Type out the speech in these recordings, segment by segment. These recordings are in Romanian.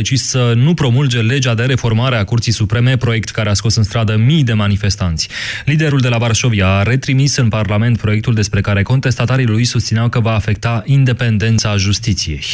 decis să nu promulge legea de reformare a Curții Supreme, proiect care a scos în stradă mii de manifestanți. Liderul de la Varșovia a retrimis în Parlament proiectul despre care contestatarii lui susțineau că va afecta independența justiției.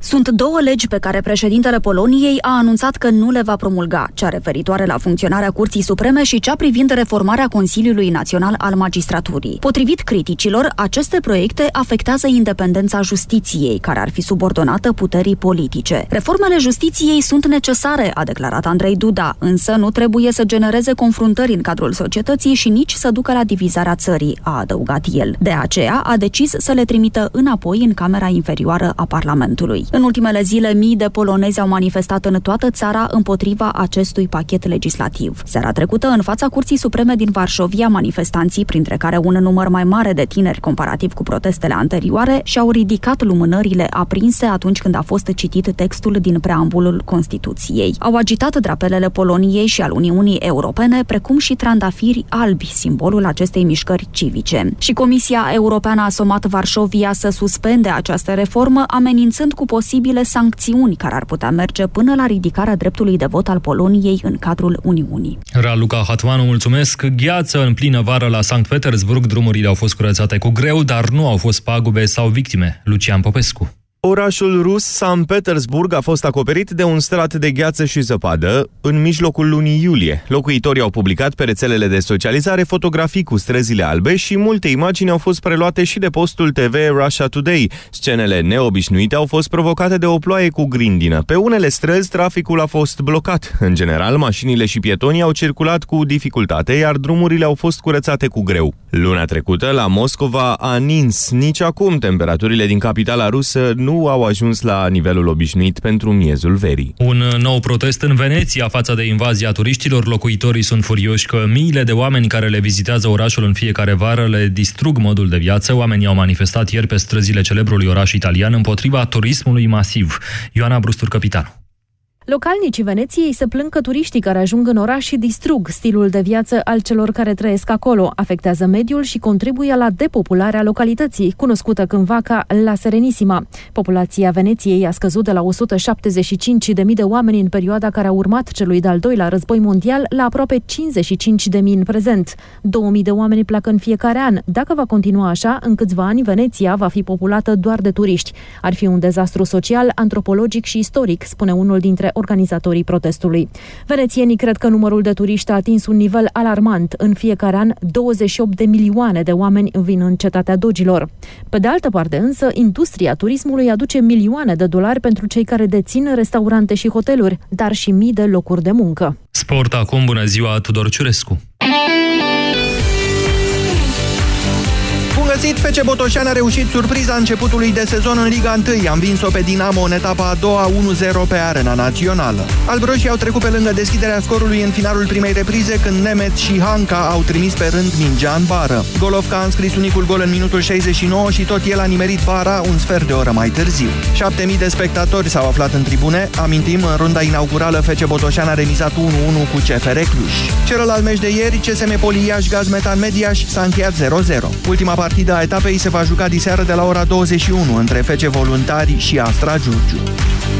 Sunt două legi pe care președintele Poloniei a anunțat că nu le va promulga, cea referitoare la funcționarea Curții Supreme și cea privind reformarea Consiliului Național al Magistraturii. Potrivit criticilor, aceste proiecte afectează independența justiției, care ar fi subordonată puterii politice. Reformele justiției sunt necesare, a declarat Andrei Duda, însă nu trebuie să genereze confruntări în cadrul societății și nici să ducă la divizarea țării, a adăugat el. De aceea a decis să le trimită înapoi în Camera Inferioară a Parlamentului. În ultimele zile, mii de polonezi au manifestat în toată țara împotriva acestui pachet legislativ. Seara trecută, în fața Curții Supreme din Varșovia, manifestanții, printre care un număr mai mare de tineri comparativ cu protestele anterioare, și-au ridicat lumânările aprinse atunci când a fost citit textul din preambulul Constituției. Au agitat drapelele Poloniei și al Uniunii Europene, precum și trandafiri albi, simbolul acestei mișcări civice. Și Comisia Europeană a somat Varșovia să suspende această reformă, amenințând cu posibile sancțiuni care ar putea merge până la ridicarea dreptului de vot al Poloniei în cadrul Uniunii. Raluca Hatmanu, mulțumesc! Gheață în plină vară la Sankt Petersburg, drumurile au fost curățate cu greu, dar nu au fost pagube sau victime. Lucian Popescu. Orașul rus San Petersburg a fost acoperit de un strat de gheață și zăpadă în mijlocul lunii iulie. Locuitorii au publicat pe rețelele de socializare fotografii cu străzile albe și multe imagini au fost preluate și de postul TV Russia Today. Scenele neobișnuite au fost provocate de o ploaie cu grindină. Pe unele străzi, traficul a fost blocat. În general, mașinile și pietonii au circulat cu dificultate, iar drumurile au fost curățate cu greu. Luna trecută, la Moscova a nins. Nici acum, temperaturile din capitala rusă nu au ajuns la nivelul obișnuit pentru miezul verii. Un nou protest în Veneția față de invazia turiștilor. Locuitorii sunt furioși că miile de oameni care le vizitează orașul în fiecare vară le distrug modul de viață. Oamenii au manifestat ieri pe străzile celebrului oraș italian împotriva turismului masiv. Ioana Brustur, capitanul. Localnicii Veneției se plâng că turiștii care ajung în oraș și distrug stilul de viață al celor care trăiesc acolo, afectează mediul și contribuie la depopularea localității, cunoscută cândva ca La Serenissima. Populația Veneției a scăzut de la 175.000 de oameni în perioada care a urmat celui de-al doilea război mondial la aproape 55.000 în prezent. 2.000 de oameni pleacă în fiecare an. Dacă va continua așa, în câțiva ani Veneția va fi populată doar de turiști. Ar fi un dezastru social, antropologic și istoric, spune unul dintre organizatorii protestului. Venețienii cred că numărul de turiști a atins un nivel alarmant. În fiecare an, 28 de milioane de oameni vin în cetatea Dogilor. Pe de altă parte, însă, industria turismului aduce milioane de dolari pentru cei care dețin restaurante și hoteluri, dar și mii de locuri de muncă. Sport acum, bună ziua, Tudor Ciurescu! Găsit! FC Botoșan a reușit surpriza începutului de sezon în Liga 1. A învins-o pe Dinamo în etapa a doua 1-0 pe arena națională. Albroșii au trecut pe lângă deschiderea scorului în finalul primei reprize când Nemet și Hanca au trimis pe rând mingea în bară. Golovca a înscris unicul gol în minutul 69 și tot el a nimerit bara un sfert de oră mai târziu. 7000 de spectatori s-au aflat în tribune. Amintim, în runda inaugurală FC Botoșan a remizat 1-1 cu CFR Cluj. Celălalt meci de ieri, CSM Poliaș Gazmetan Mediaș s-a încheiat 0-0. Ultima partidă partida etapei se va juca diseară de la ora 21 între FC Voluntari și Astra Giurgiu.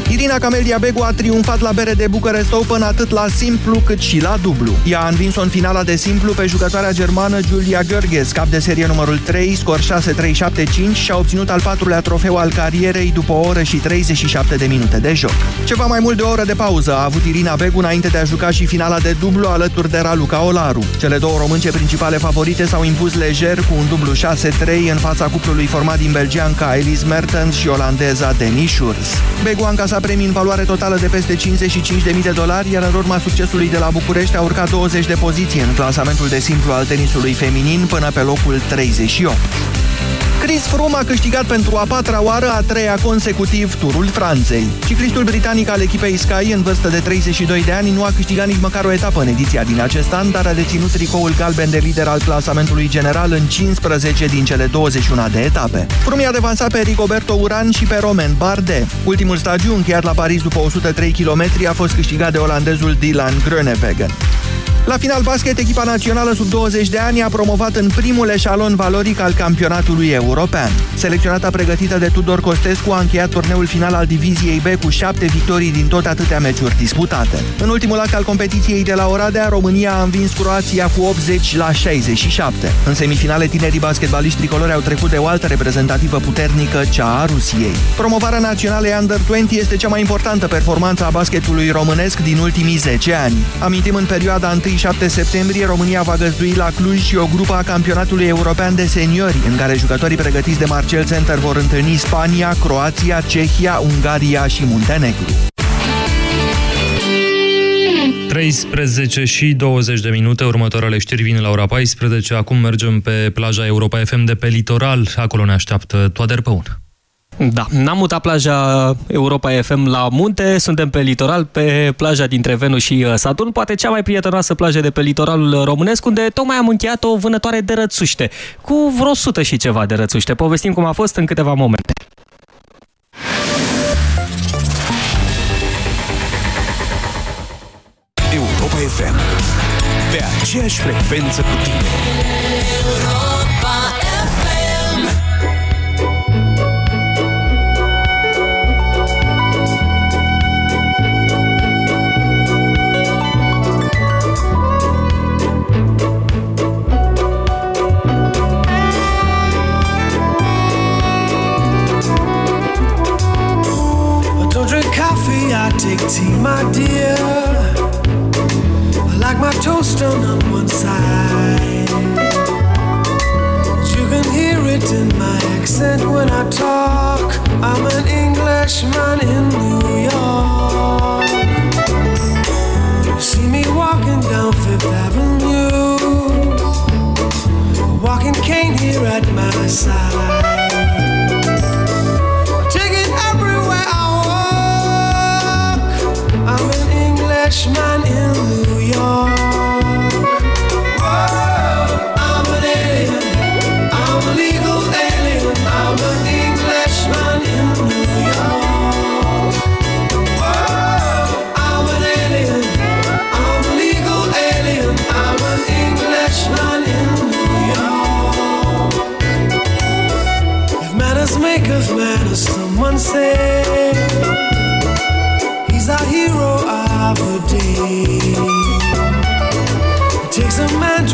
Irina Camelia Begu a triumfat la bere de Bucharest Open atât la simplu cât și la dublu. Ea a învins-o în finala de simplu pe jucătoarea germană Julia Görges, cap de serie numărul 3, scor 6-3-7-5 și a obținut al patrulea trofeu al carierei după o oră și 37 de minute de joc. Ceva mai mult de o oră de pauză a avut Irina Begu înainte de a juca și finala de dublu alături de Raluca Olaru. Cele două românce principale favorite s-au impus lejer cu un dublu 6-3 în fața cuplului format din belgianca Elise Mertens și olandeza Denis Schurz. Begu a încasat premii în valoare totală de peste 55.000 de dolari, iar în urma succesului de la București a urcat 20 de poziții în clasamentul de simplu al tenisului feminin până pe locul 38. Chris Froome a câștigat pentru a patra oară, a treia consecutiv, turul Franței. Ciclistul britanic al echipei Sky, în vârstă de 32 de ani, nu a câștigat nici măcar o etapă în ediția din acest an, dar a deținut tricoul galben de lider al clasamentului general în 15 din cele 21 de etape. Froome a devansat pe Rigoberto Uran și pe Romain Bardet. Ultimul stagiu, încheiat la Paris după 103 km, a fost câștigat de olandezul Dylan Groenewegen. La final basket, echipa națională sub 20 de ani a promovat în primul eșalon valoric al campionatului european. Selecționata pregătită de Tudor Costescu a încheiat turneul final al diviziei B cu șapte victorii din tot atâtea meciuri disputate. În ultimul act al competiției de la Oradea, România a învins Croația cu 80 la 67. În semifinale, tinerii basketbaliști tricolori au trecut de o altă reprezentativă puternică, cea a Rusiei. Promovarea națională Under-20 este cea mai importantă performanță a basketului românesc din ultimii 10 ani. Amintim în perioada 1-7 septembrie, România va găzdui la Cluj și o grupă a campionatului european de seniori, în care jucătorii pregătiți de Marcel Center vor întâlni Spania, Croația, Cehia, Ungaria și Muntenegru. 13 și 20 de minute, următoarele știri vin la ora 14. Acum mergem pe plaja Europa FM de pe litoral. Acolo ne așteaptă Toader Păun. Da, n-am mutat plaja Europa FM la munte, suntem pe litoral, pe plaja dintre Venus și uh, Saturn, poate cea mai prietenoasă plajă de pe litoralul românesc, unde tocmai am încheiat o vânătoare de rățuște, cu vreo sută și ceva de rățuște. Povestim cum a fost în câteva momente. Europa FM, pe aceeași frecvență cu tine. I take tea, my dear. I like my toast done on one side. You can hear it in my accent when I talk. I'm an Englishman in New York. You see me walking down Fifth Avenue, a walking cane here at my side. Englishman in New York. Whoa, I'm an alien. I'm a legal alien. I'm an Englishman in New York. Whoa, I'm an alien. I'm a legal alien. I'm an Englishman in New York. If manners make us manners, someone say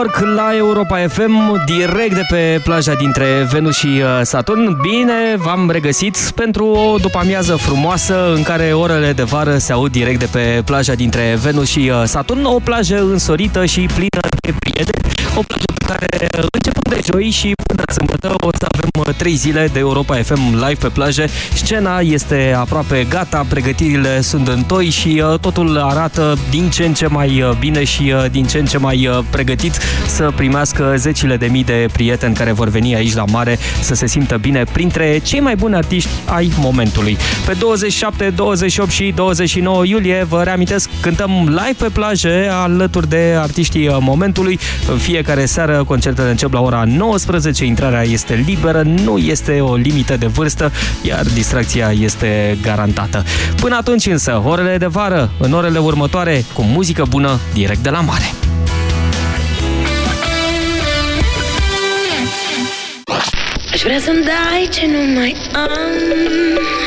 York la Europa FM, direct de pe plaja dintre Venus și uh, Saturn. Bine, v-am regăsit pentru o după-amiază frumoasă în care orele de vară se aud direct de pe plaja dintre Venus și uh, Saturn. O plajă însorită și plină de prieteni. O plajă pe care, începând de joi și până sâmbătă, o să avem trei zile de Europa FM live pe plajă. Scena este aproape gata, pregătirile sunt în toi și uh, totul arată din ce în ce mai uh, bine și uh, din ce în ce mai uh, pregătit să primească zecile de mii de prieteni care vor veni aici la mare să se simtă bine printre cei mai buni artiști ai momentului. Pe 27, 28 și 29 iulie, vă reamintesc, cântăm live pe plajă alături de artiștii uh, momentului. În fiecare seară concertele încep la ora 19, intrarea este liberă, nu este o limită de vârstă, iar distracția este garantată. Până atunci însă, orele de vară, în orele următoare, cu muzică bună direct de la mare. Aș vrea să-mi dai ce nu mai am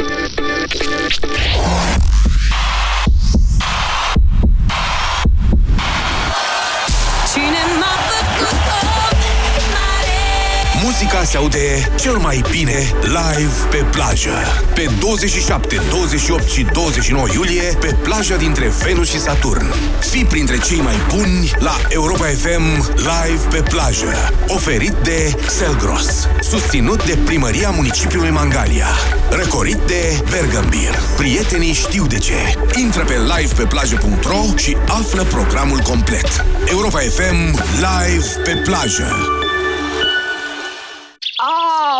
Muzica se aude cel mai bine live pe plajă. Pe 27, 28 și 29 iulie, pe plaja dintre Venus și Saturn. Fii printre cei mai buni la Europa FM live pe plajă. Oferit de Selgros. Susținut de Primăria Municipiului Mangalia. Răcorit de Bergambir. Prietenii știu de ce. Intră pe livepeplajă.ro și află programul complet. Europa FM live pe plajă.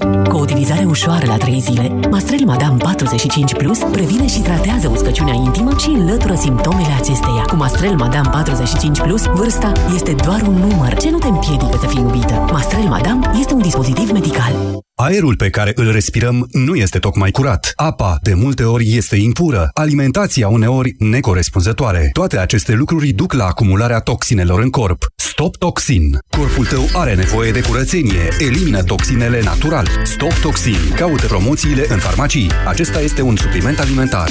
Cu o utilizare ușoară la 3 zile, Mastrel Madame 45 Plus previne și tratează uscăciunea intimă și înlătură simptomele acesteia. Cu Mastrel Madame 45 Plus, vârsta este doar un număr ce nu te împiedică să fii iubită. Mastrel Madame este un dispozitiv medical. Aerul pe care îl respirăm nu este tocmai curat. Apa, de multe ori, este impură. Alimentația, uneori, necorespunzătoare. Toate aceste lucruri duc la acumularea toxinelor în corp. Stop Toxin. Corpul tău are nevoie de curățenie. Elimină toxinele natural. Stop Toxin. Caută promoțiile în farmacii. Acesta este un supliment alimentar.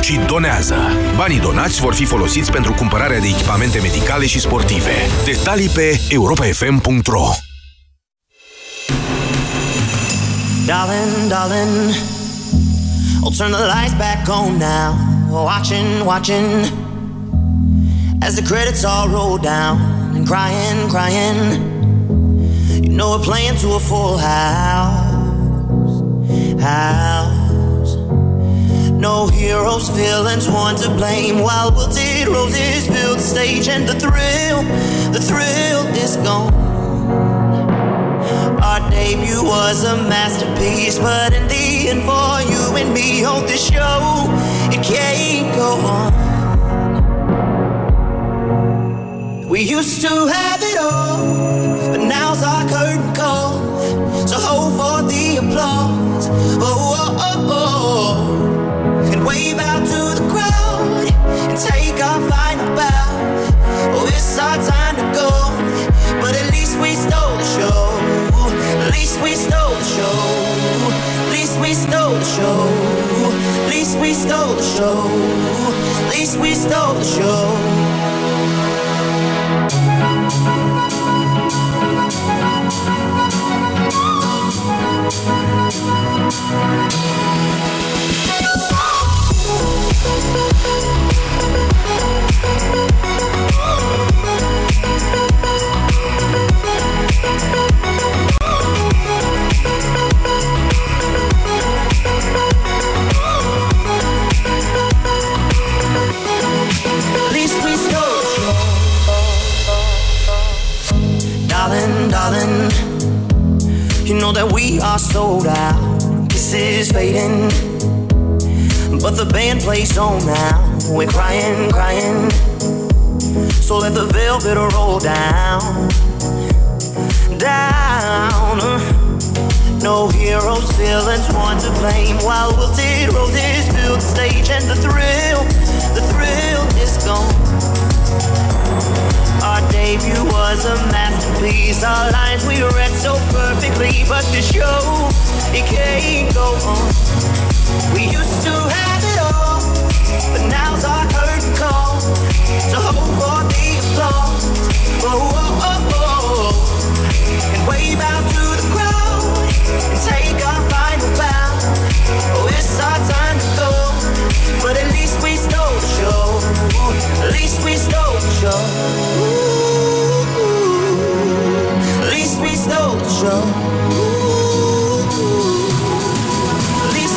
și donează. Banii donați vor fi folosiți pentru cumpărarea de echipamente medicale și sportive. Detalii pe europafm.ro Darling, darling, I'll turn the lights back on now. Watching, watching, as the credits all roll down and crying, crying. You know we're playing to a full house, house. No heroes, villains, one to blame. While wilted roses fill the stage, and the thrill, the thrill is gone. Our debut was a masterpiece, but in the end, for you and me, on this show, it can't go on. We used to have it all, but now's our curtain call. So hold for the applause. Oh, take our final bow. Oh, it's our time to go, but at least we stole the show. At least we stole the show. At least we stole the show. At least we stole the show. At least we stole the show. Sold out. This is fading, but the band plays on now. We're crying, crying. So let the velvet roll down, down. No heroes, villains, one to blame. While wilted roses fill the stage, and the thrill, the thrill is gone. Our debut was a masterpiece. Our lines we read so perfectly, but the show it can't go on. We used to but now's our curtain call. So hope for the applause. Oh. And wave out to the crowd and take our final bow. Oh, it's our time to go, but at least we stole the show. At least we stole the show. Ooh, at least we stole the show. Ooh, at least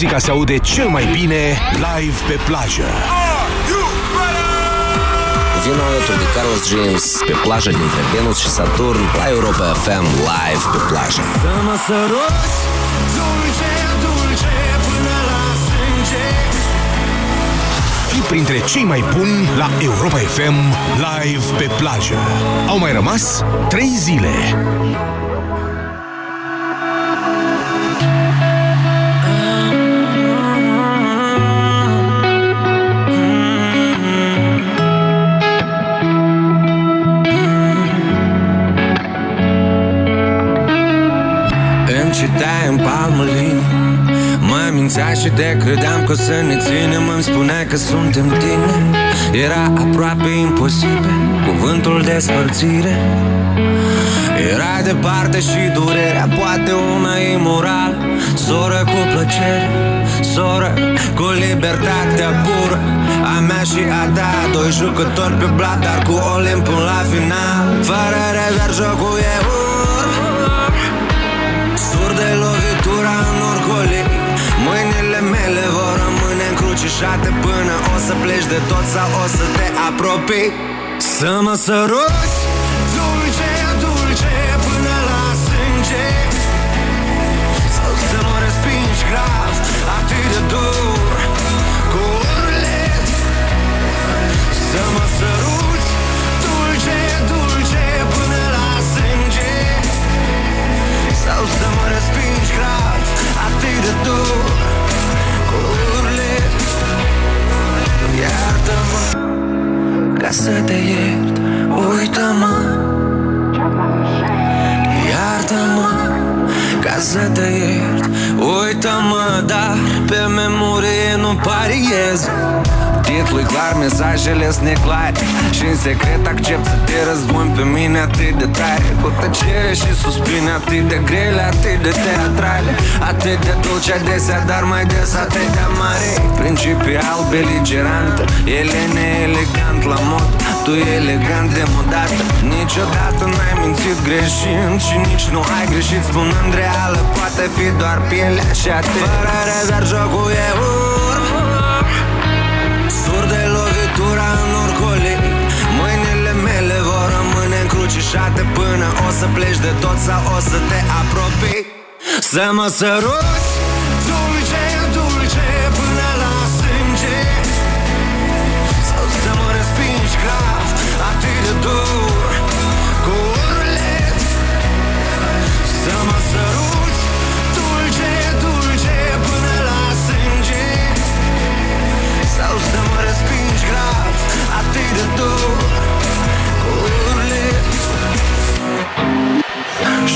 muzica se aude cel mai bine live pe plajă. Vino alături de Carlos James pe plaja dintre Venus și Saturn la Europa FM live pe plajă. Să mă săruți dulce, dulce până la sânge Fii printre cei mai buni la Europa FM live pe plajă. Au mai rămas 3 zile. Și de credeam că o să ne ținem Îmi spunea că suntem tine Era aproape imposibil Cuvântul de spărțire Era departe și durerea Poate una imoral Soră cu plăcere Soră cu libertatea pură. A mea și a ta Doi jucători pe blat Dar cu Olimp până la final. Fără rezerv jocul e urm Sur de lovitura în orcolii Mâinile mele vor rămâne încrucișate Până o să pleci de tot sau o să te apropii. Să mă săruți Dulce, dulce până la sânge. Sau să mă respingi grav atât de dur Cu urlet Să mă săruți Dulce, dulce până la sânge. Sau să mă respingi grav atât de dur Cu urlet Iartă-mă ca să te iert. Uită-mă. Iartă-mă ca să te iert. Uită-mă, dar pe memorie nu pariez Titlul clar, mesajele sunt neclare și în secret accept să te răzbuni pe mine atât de tare Cu tăcere și suspine atât de grele, atât de teatrale Atât de dulce adesea, dar mai des atât de mare Principial beligerantă, ele neelegant la mod Tu elegant demodată Niciodată n-ai mințit greșind și nici nu ai greșit Spunând reală, poate fi doar pielea și atât Fără rezerv jocul e urm încrucișate Până o să pleci de tot sau o să te apropii. Să mă săruți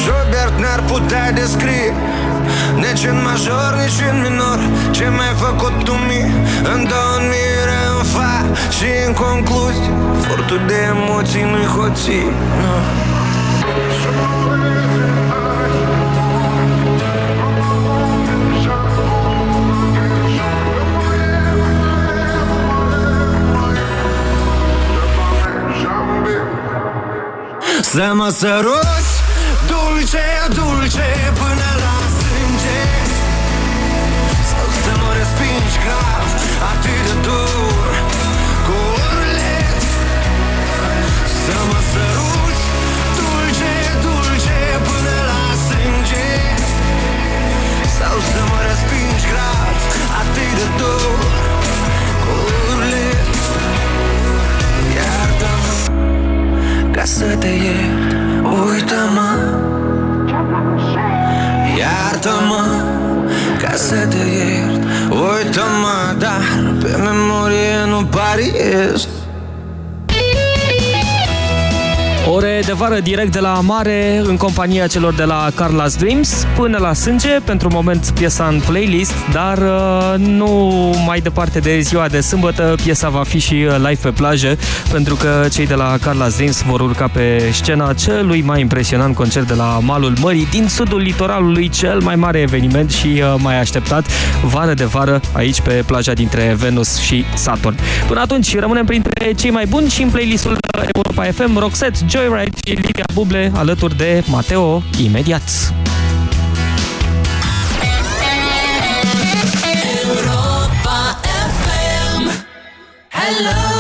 Schubert n-ar putea descrie Nici în major, nici în minor Ce mi-ai făcut tu mie În dormire, în fa Și în concluzie Furtul de Dulce, dulce până de vară direct de la mare în compania celor de la Carla's Dreams până la sânge, pentru moment piesa în playlist, dar uh, nu mai departe de ziua de sâmbătă, piesa va fi și uh, live pe plajă, pentru că cei de la Carla's Dreams vor urca pe scena celui mai impresionant concert de la malul mării din sudul litoralului, cel mai mare eveniment și uh, mai așteptat vară de vară aici pe plaja dintre Venus și Saturn. Până atunci rămânem printre cei mai buni și în playlistul Europa FM, Roxette, Joyride și Livia Buble alături de Mateo imediat. Europa FM Hello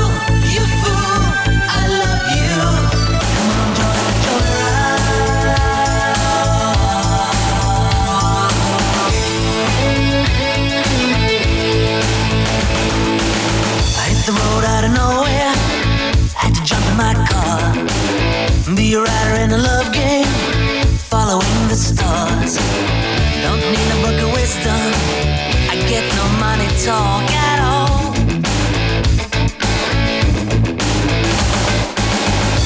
stars. Don't need a book of wisdom. I get no money talk at all.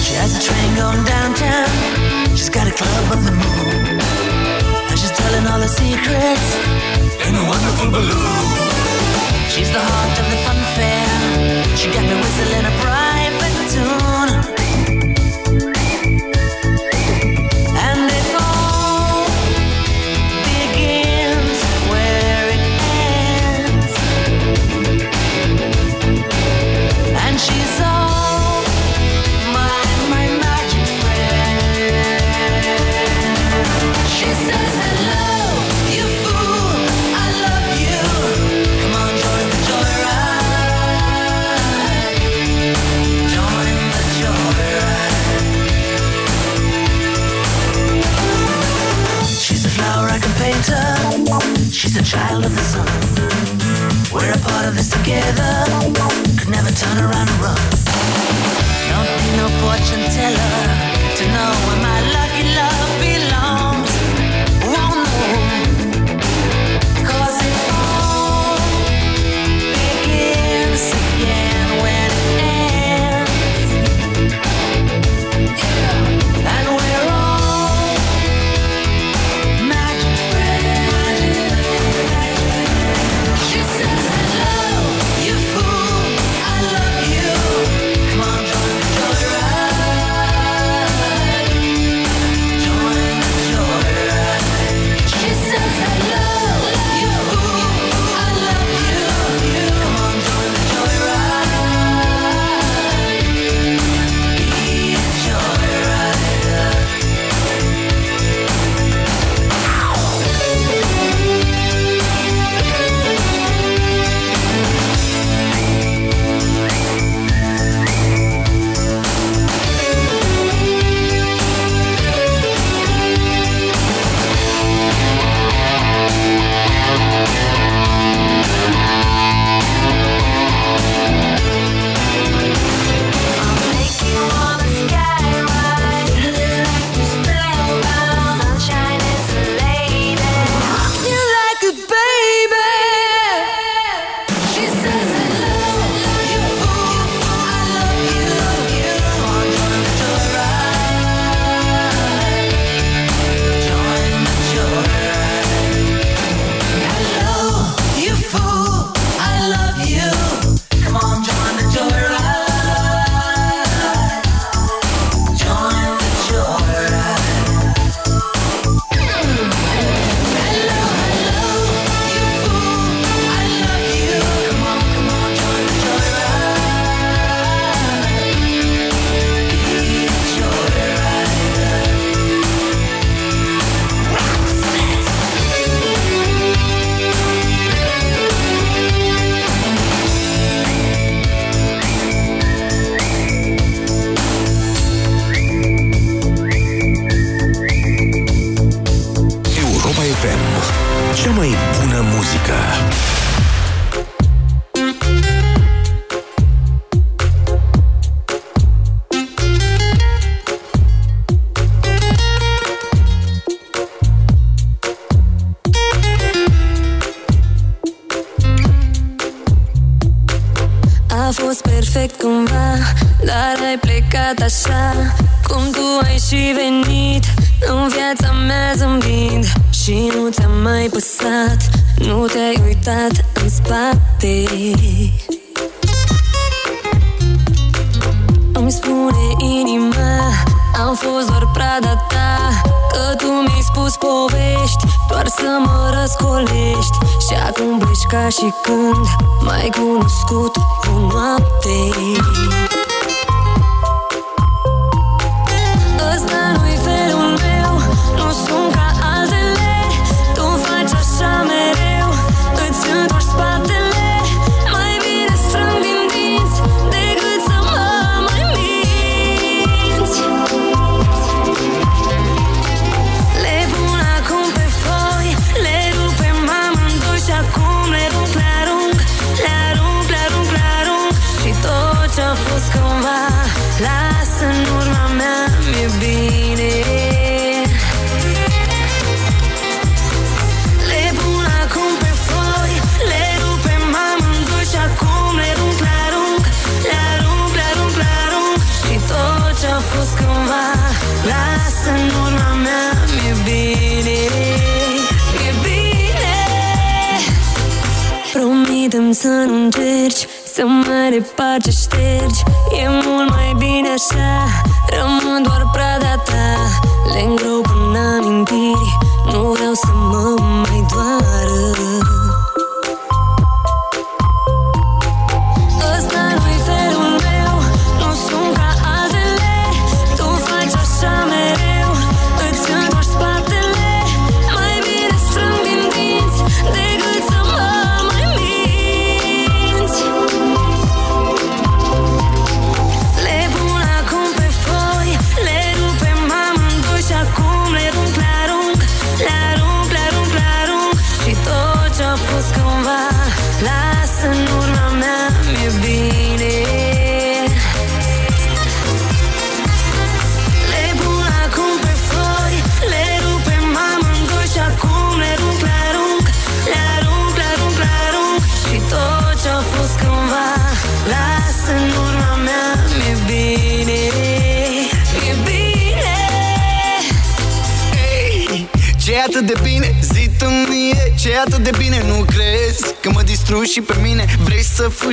She has a train going downtown. She's got a club on the moon. And she's telling all her secrets in a wonderful balloon. She's the heart of the fun fair. She got me whistling a private tune. Child of the sun. We're a part of this together. Could never turn around and run. Don't need no fortune teller to know where my mea zâmbind Și nu ți-a mai păsat. Nu te-ai uitat în spate. Îmi spune inima Am fost doar prada ta. Că tu mi-ai spus povești Doar să mă răscolești. Și acum pleci ca și când M-ai cunoscut o noapte bine E bine. Promitem să nu încerci Să mă reparci, ștergi E mult mai bine așa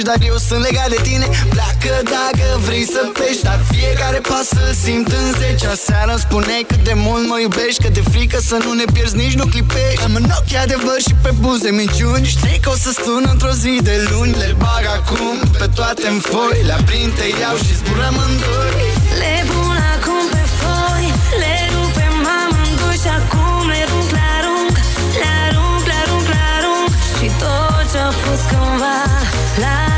să fugi, dar eu sunt legat de tine Pleacă dacă vrei să pleci. Dar fiecare pas să simt în zece. Aseară îmi spuneai cât de mult mă iubești Că de frică să nu ne pierzi, nici nu clipești. Am în ochi adevăr și pe buze minciuni. Știi că o să sun într-o zi de luni. Le bag acum pe toate în foi. Le aprind, te iau și zburăm în doi. Le pun acum pe foi Le rupem amândoi Și acum le rup, le arunc Le arunc, le arunc, le arunc. Și tot ce-a fost cândva Lasă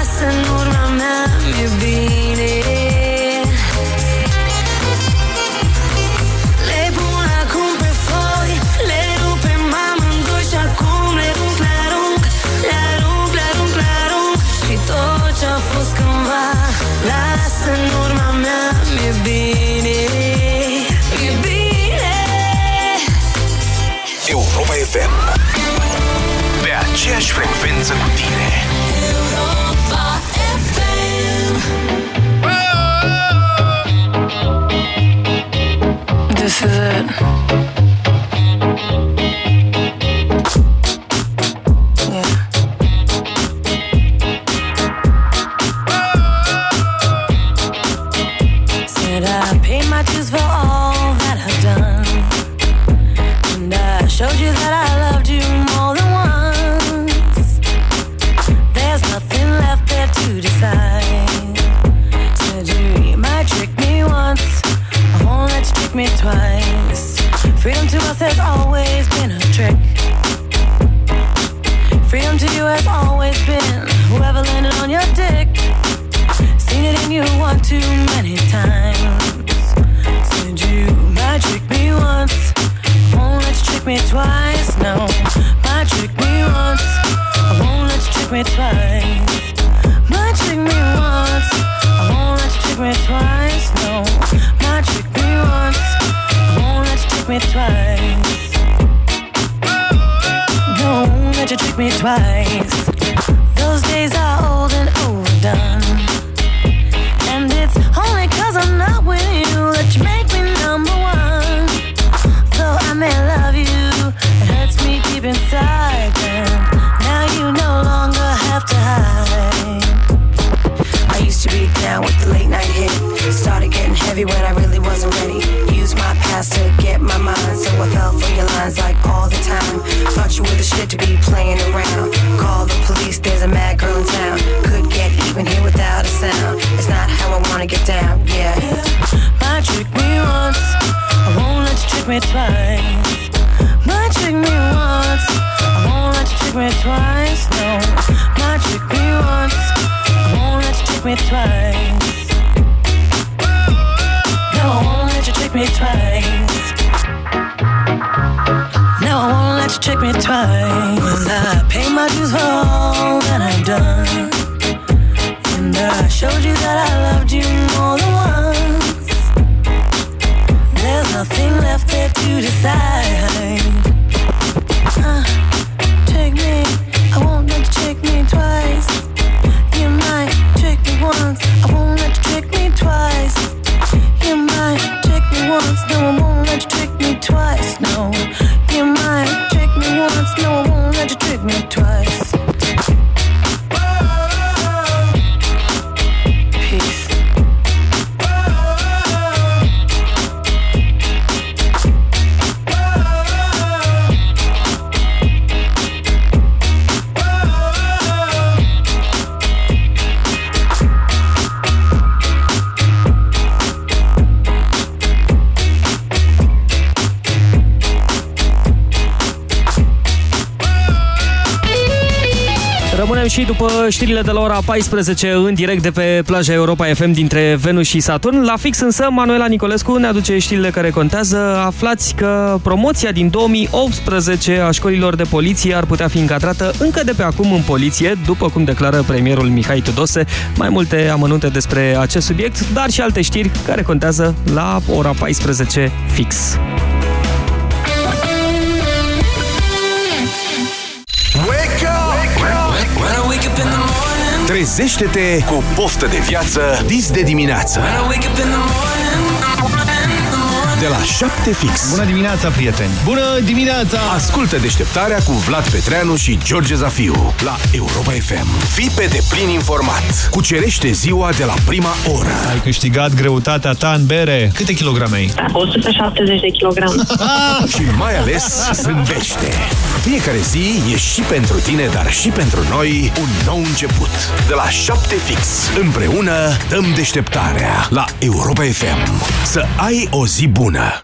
frecvență cu tine Freedom to us has always been a trick. Freedom to you has always been Whoever landed on your dick. Seen it in you one too many times. Said you might trick me once. Won't let you trick me twice, no. Might trick me once, I won't let you trick me twice. Might trick me once, I won't let you trick me twice, no. Might trick me once, trick me twice. Won't let you trick me twice. Those days are old and overdone. And it's only cause I'm not with you that you make me number one. Though I may love you, it hurts me deep inside. And now you no longer have to hide. I used to be down with the late night hit. Started getting heavy when I really wasn't ready. My past to get my mind, so I fell for your lines like all the time. Thought you were the shit to be playing around. Call the police, there's a mad girl in town. Could get even here without a sound. It's not how I wanna get down, yeah. Might trick me once, I won't let you trick me twice. Might trick me once, I won't let you trick me twice. No, might trick me once, I won't let you trick me twice. Me twice. No, I won't let you trick me twice. I pay my dues for all that I've done. And I showed you that I loved you more than once. There's nothing left there to decide. Și după știrile de la ora 14 în direct de pe plaja Europa FM dintre Venus și Saturn. La fix însă, Manuela Nicolescu ne aduce știrile care contează. Aflați că promoția din 2018 a școlilor de poliție ar putea fi încadrată încă de pe acum în poliție, după cum declară premierul Mihai Tudose. Mai multe amănunte despre acest subiect, dar și alte știri care contează la ora 14 fix. Trezește-te cu poftă de viață dis de dimineață. De la 7 fix. Bună dimineața, prieteni! Bună dimineața! Ascultă deșteptarea cu Vlad Petreanu și George Zafiu la Europa FM. Fii pe deplin informat. Cucerește ziua de la prima oră. Ai câștigat greutatea ta în bere. Câte kilograme ai? 170 de kilograme. și mai ales zâmbește. Fiecare zi e și pentru tine, dar și pentru noi un nou început. De la 7 fix. Împreună dăm deșteptarea la Europa FM. Să ai o zi bună.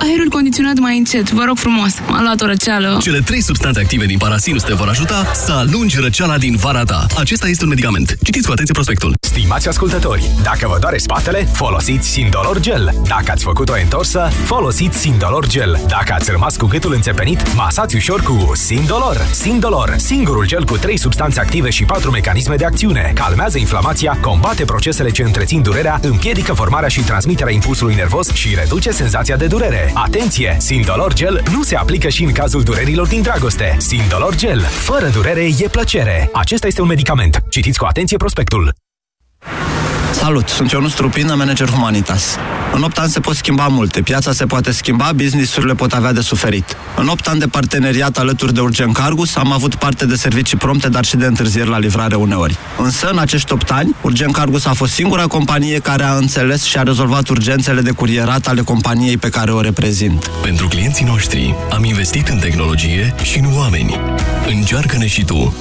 Aerul condiționat mai încet, vă rog frumos. M-a luat o răceală. Cele trei substanțe active din parasinus te vor ajuta să alungi răceala din vara ta. Acesta este un medicament. Citiți cu atenție prospectul. Stimați ascultători, dacă vă doare spatele, folosiți Sindolor Gel. Dacă ați făcut o întorsă, folosiți Sindolor Gel. Dacă ați rămas cu gâtul înțepenit, masați ușor cu Sindolor. Sindolor, singurul gel cu trei substanțe active și patru mecanisme de acțiune. Calmează inflamația, combate procesele ce întrețin durerea, împiedică formarea și transmiterea impulsului nervos și reduce senzația de durere. Atenție! Sindolor Gel nu se aplică și în cazul durerilor din dragoste. Sindolor Gel. Fără durere e plăcere. Acesta este un medicament. Citiți cu atenție prospectul. Salut, sunt Ionus Trupină, manager Humanitas. În 8 ani se pot schimba multe, piața se poate schimba, business-urile pot avea de suferit. În 8 ani de parteneriat alături de Urgent Cargus am avut parte de servicii prompte, dar și de întârzieri la livrare uneori. Însă, în acești 8 ani, Urgent Cargus a fost singura companie care a înțeles și a rezolvat urgențele de curierat ale companiei pe care o reprezint. Pentru clienții noștri am investit în tehnologie și în oameni. Încearcă-ne și tu.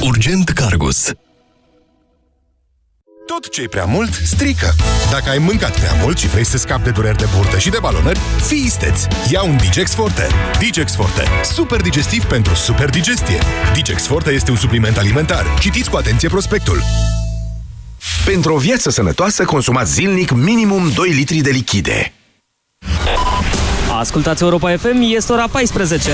Urgent Cargus. Tot ce e prea mult, strică. Dacă ai mâncat prea mult și vrei să scapi de dureri de burtă și de balonări, fii isteț. Ia un Digex Forte. Digex Forte. Super digestiv pentru super digestie. Digex Forte este un supliment alimentar. Citiți cu atenție prospectul. Pentru o viață sănătoasă, consumați zilnic minimum 2 litri de lichide. Ascultați Europa FM, este ora 14.